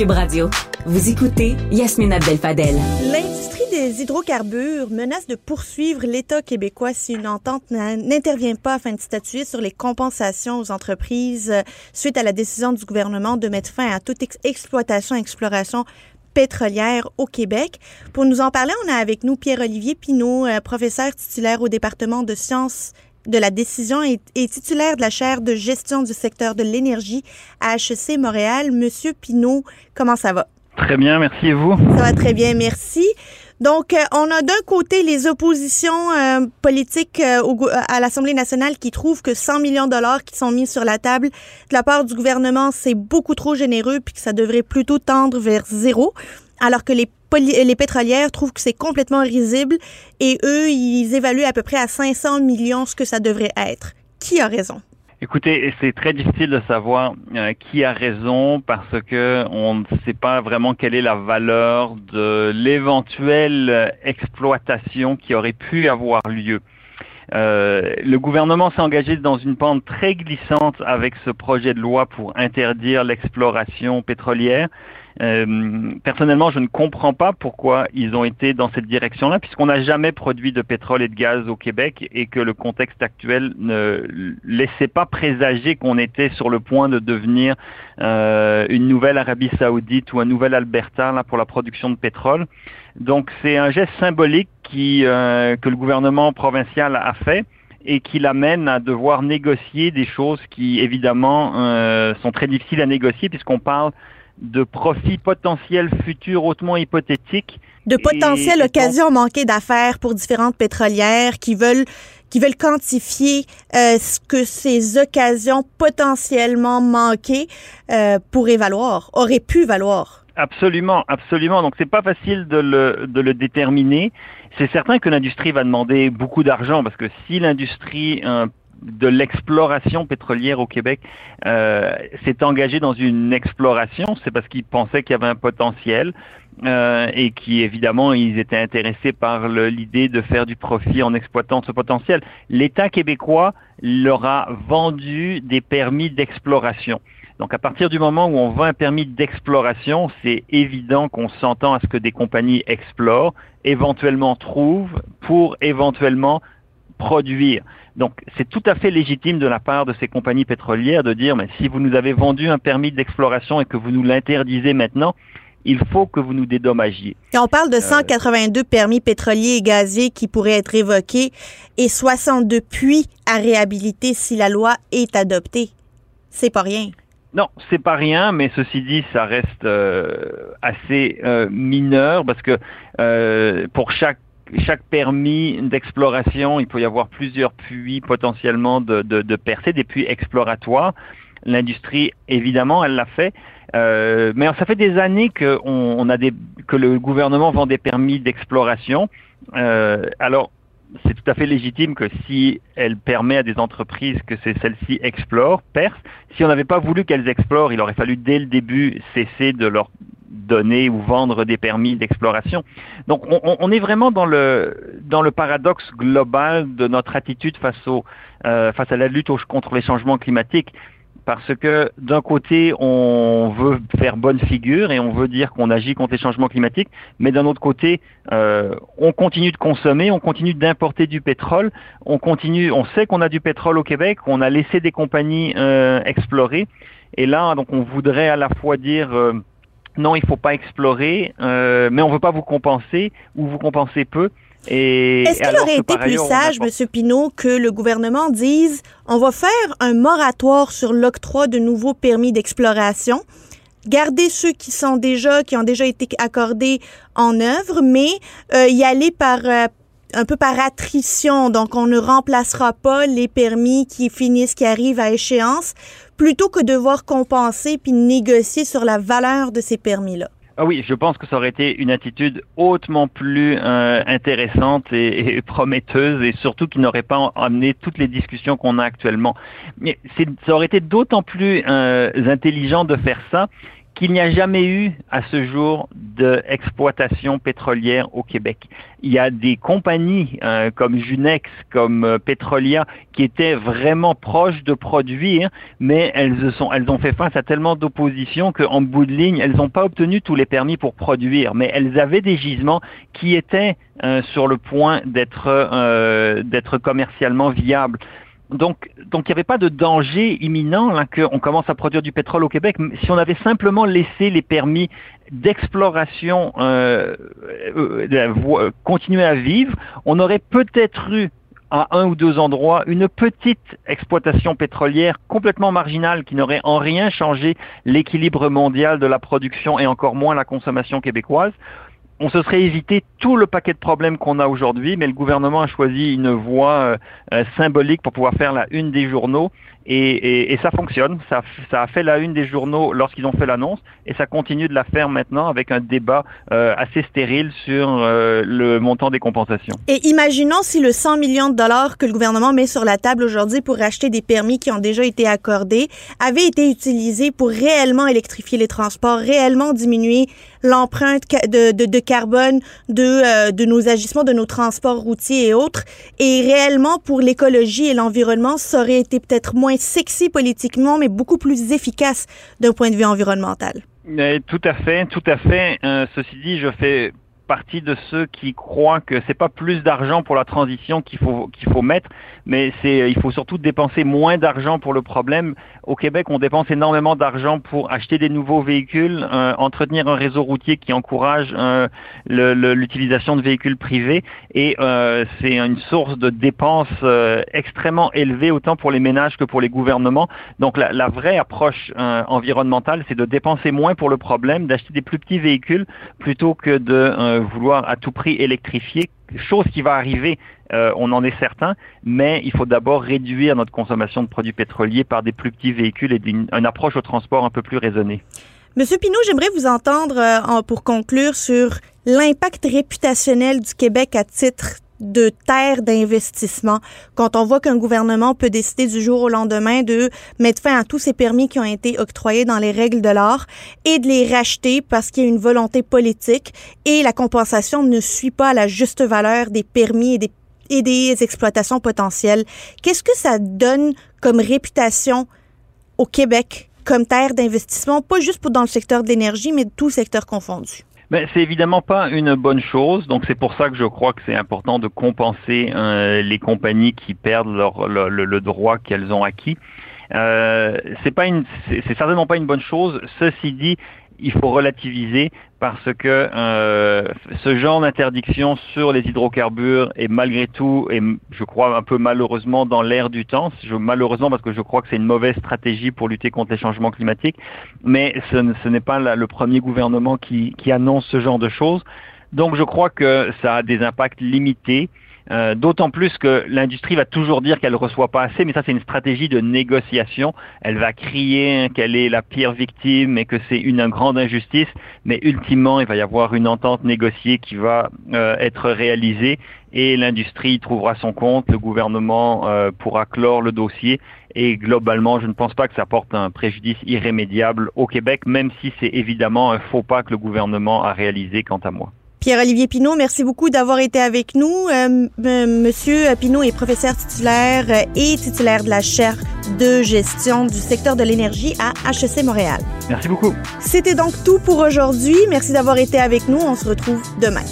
Radio. Vous écoutez Yasmine Abdel-Fadel. L'industrie des hydrocarbures menace de poursuivre l'État québécois si une entente n'intervient pas afin de statuer sur les compensations aux entreprises suite à la décision du gouvernement de mettre fin à toute exploitation et exploration pétrolière au Québec. Pour nous en parler, on a avec nous Pierre-Olivier Pinault, euh, professeur titulaire au département de sciences de la décision et, titulaire de la chaire de gestion du secteur de l'énergie à HEC Montréal. Monsieur Pinault, comment ça va? Très bien, merci et vous? Ça va très bien, merci. Donc, euh, on a d'un côté les oppositions euh, politiques euh, à l'Assemblée nationale qui trouvent que 100 millions de dollars qui sont mis sur la table de la part du gouvernement, c'est beaucoup trop généreux puis que ça devrait plutôt tendre vers zéro, alors que les les pétrolières trouvent que c'est complètement risible et eux, ils évaluent à peu près à 500 millions ce que ça devrait être. Qui a raison? Écoutez, c'est très difficile de savoir euh, qui a raison parce que on ne sait pas vraiment quelle est la valeur de l'éventuelle exploitation qui aurait pu avoir lieu. Euh, le gouvernement s'est engagé dans une pente très glissante avec ce projet de loi pour interdire l'exploration pétrolière. Euh, personnellement, je ne comprends pas pourquoi ils ont été dans cette direction-là, puisqu'on n'a jamais produit de pétrole et de gaz au Québec et que le contexte actuel ne laissait pas présager qu'on était sur le point de devenir euh, une nouvelle Arabie saoudite ou un nouvel Alberta là, pour la production de pétrole. Donc c'est un geste symbolique euh, que le gouvernement provincial a fait et qui l'amène à devoir négocier des choses qui évidemment sont très difficiles à négocier puisqu'on parle de profits potentiels futurs hautement hypothétiques. De potentielles occasions manquées d'affaires pour différentes pétrolières qui veulent qui veulent quantifier euh, ce que ces occasions potentiellement manquées euh, pourraient valoir, auraient pu valoir. Absolument, absolument. Donc c'est pas facile de le, de le déterminer. C'est certain que l'industrie va demander beaucoup d'argent parce que si l'industrie euh, de l'exploration pétrolière au Québec euh, s'est engagé dans une exploration, c'est parce qu'ils pensaient qu'il y avait un potentiel euh, et qui évidemment ils étaient intéressés par l'idée de faire du profit en exploitant ce potentiel. L'État québécois leur a vendu des permis d'exploration. Donc à partir du moment où on vend un permis d'exploration, c'est évident qu'on s'entend à ce que des compagnies explorent, éventuellement trouvent pour éventuellement produire. Donc, c'est tout à fait légitime de la part de ces compagnies pétrolières de dire, mais si vous nous avez vendu un permis d'exploration et que vous nous l'interdisez maintenant, il faut que vous nous dédommagiez. Et on parle de 182 euh, permis pétroliers et gaziers qui pourraient être évoqués et 62 puits à réhabiliter si la loi est adoptée. C'est pas rien. Non, c'est pas rien, mais ceci dit, ça reste euh, assez euh, mineur parce que pour chaque chaque permis d'exploration, il peut y avoir plusieurs puits potentiellement de, de, percées, des puits exploratoires. L'industrie, évidemment, elle l'a fait. Euh, mais ça fait des années que, on, a des, que le gouvernement vend des permis d'exploration. Euh, alors, c'est tout à fait légitime que si elle permet à des entreprises que celles-ci explorent, percent, si on n'avait pas voulu qu'elles explorent, il aurait fallu dès le début cesser de leur donner ou vendre des permis d'exploration. Donc on, est vraiment dans le dans le paradoxe global de notre attitude face au euh, face à la lutte contre les changements climatiques. Parce que d'un côté, on veut faire bonne figure et on veut dire qu'on agit contre les changements climatiques, mais d'un autre côté, euh, on continue de consommer, on continue d'importer du pétrole, on continue, on sait qu'on a du pétrole au Québec, on a laissé des compagnies euh, explorer, et là, donc, on voudrait à la fois dire euh, non, il faut pas explorer, mais on veut pas vous compenser ou vous compenser peu. Est-ce qu'il aurait été plus sage, M. Pinault, que le gouvernement dise on va faire un moratoire sur l'octroi de nouveaux permis d'exploration, garder ceux qui sont déjà, qui ont déjà été accordés en œuvre, mais euh, y aller par euh, un peu par attrition. Donc, on ne remplacera pas les permis qui finissent, qui arrivent à échéance, plutôt que de devoir compenser puis négocier sur la valeur de ces permis-là? Ah oui, je pense que ça aurait été une attitude hautement plus euh, intéressante et, prometteuse et surtout qui n'aurait pas amené toutes les discussions qu'on a actuellement. Mais ça aurait été d'autant plus euh, intelligent de faire ça qu'il n'y a jamais eu à ce jour d'exploitation pétrolière au Québec. Il y a des compagnies euh, comme Junex, comme euh, Petrolia, qui étaient vraiment proches de produire, mais elles, ont fait face à tellement d'opposition qu'en bout de ligne, elles n'ont pas obtenu tous les permis pour produire, mais elles avaient des gisements qui étaient euh, sur le point d'être d'être commercialement viables donc, donc il n'y avait pas de danger imminent là, qu'on commence à produire du pétrole au Québec. Si on avait simplement laissé les permis d'exploration euh, euh, euh, continuer à vivre, on aurait peut-être eu à un ou deux endroits une petite exploitation pétrolière complètement marginale qui n'aurait en rien changé l'équilibre mondial de la production et encore moins la consommation québécoise on se serait évité tout le paquet de problèmes qu'on a aujourd'hui, mais le gouvernement a choisi une voie euh, euh, symbolique pour pouvoir faire la une des journaux et, ça fonctionne. Ça, a fait la une des journaux lorsqu'ils ont fait l'annonce et ça continue de la faire maintenant avec un débat euh, assez stérile sur le montant des compensations. Et imaginons si le 100 millions de dollars que le gouvernement met sur la table aujourd'hui pour acheter des permis qui ont déjà été accordés avait été utilisé pour réellement électrifier les transports, réellement diminuer l'empreinte de, de, de, carbone de, euh, de nos agissements, de nos transports routiers et autres. Et réellement, pour l'écologie et l'environnement, ça aurait été peut-être moins sexy politiquement, mais beaucoup plus efficace d'un point de vue environnemental. Tout à fait, tout à fait. Euh, ceci dit, je fais partie de ceux qui croient que c'est pas plus d'argent pour la transition qu'il faut qu'il faut mettre, mais c'est il faut surtout dépenser moins d'argent pour le problème. Au Québec, on dépense énormément d'argent pour acheter des nouveaux véhicules, euh, entretenir un réseau routier qui encourage euh, l'utilisation de véhicules privés, et euh, c'est une source de dépenses extrêmement élevée autant pour les ménages que pour les gouvernements. Donc la, la vraie approche environnementale, c'est de dépenser moins pour le problème, d'acheter des plus petits véhicules plutôt que de vouloir à tout prix électrifier chose qui va arriver, euh, on en est certain, mais il faut d'abord réduire notre consommation de produits pétroliers par des plus petits véhicules et une, approche au transport un peu plus raisonnée. Monsieur Pinault, j'aimerais vous entendre euh, pour conclure sur l'impact réputationnel du Québec à titre de terre d'investissement. Quand on voit qu'un gouvernement peut décider du jour au lendemain de mettre fin à tous ces permis qui ont été octroyés dans les règles de l'art et de les racheter parce qu'il y a une volonté politique et la compensation ne suit pas la juste valeur des permis et des, exploitations potentielles. Qu'est-ce que ça donne comme réputation au Québec comme terre d'investissement, pas juste pour dans le secteur de l'énergie, mais tout secteur confondu? Mais c'est évidemment pas une bonne chose. Donc c'est pour ça que je crois que c'est important de compenser euh, les compagnies qui perdent leur, le, droit qu'elles ont acquis. Euh, c'est c'est certainement pas une bonne chose. Ceci dit, il faut relativiser parce que euh, ce genre d'interdiction sur les hydrocarbures est malgré tout, et je crois un peu malheureusement dans l'air du temps, malheureusement parce que je crois que c'est une mauvaise stratégie pour lutter contre les changements climatiques, mais ce, n'est pas le premier gouvernement qui annonce ce genre de choses. Donc je crois que ça a des impacts limités. Euh, d'autant plus que l'industrie va toujours dire qu'elle ne reçoit pas assez, mais ça c'est une stratégie de négociation. Elle va crier qu'elle est la pire victime et que c'est une grande injustice, mais ultimement il va y avoir une entente négociée qui va euh, être réalisée et l'industrie trouvera son compte, le gouvernement euh, pourra clore le dossier et globalement je ne pense pas que ça porte un préjudice irrémédiable au Québec, même si c'est évidemment un faux pas que le gouvernement a réalisé quant à moi. Pierre-Olivier Pinault, merci beaucoup d'avoir été avec nous. Euh, Monsieur Pinault est professeur titulaire et titulaire de la chaire de gestion du secteur de l'énergie à HEC Montréal. Merci beaucoup. C'était donc tout pour aujourd'hui. Merci d'avoir été avec nous. On se retrouve demain.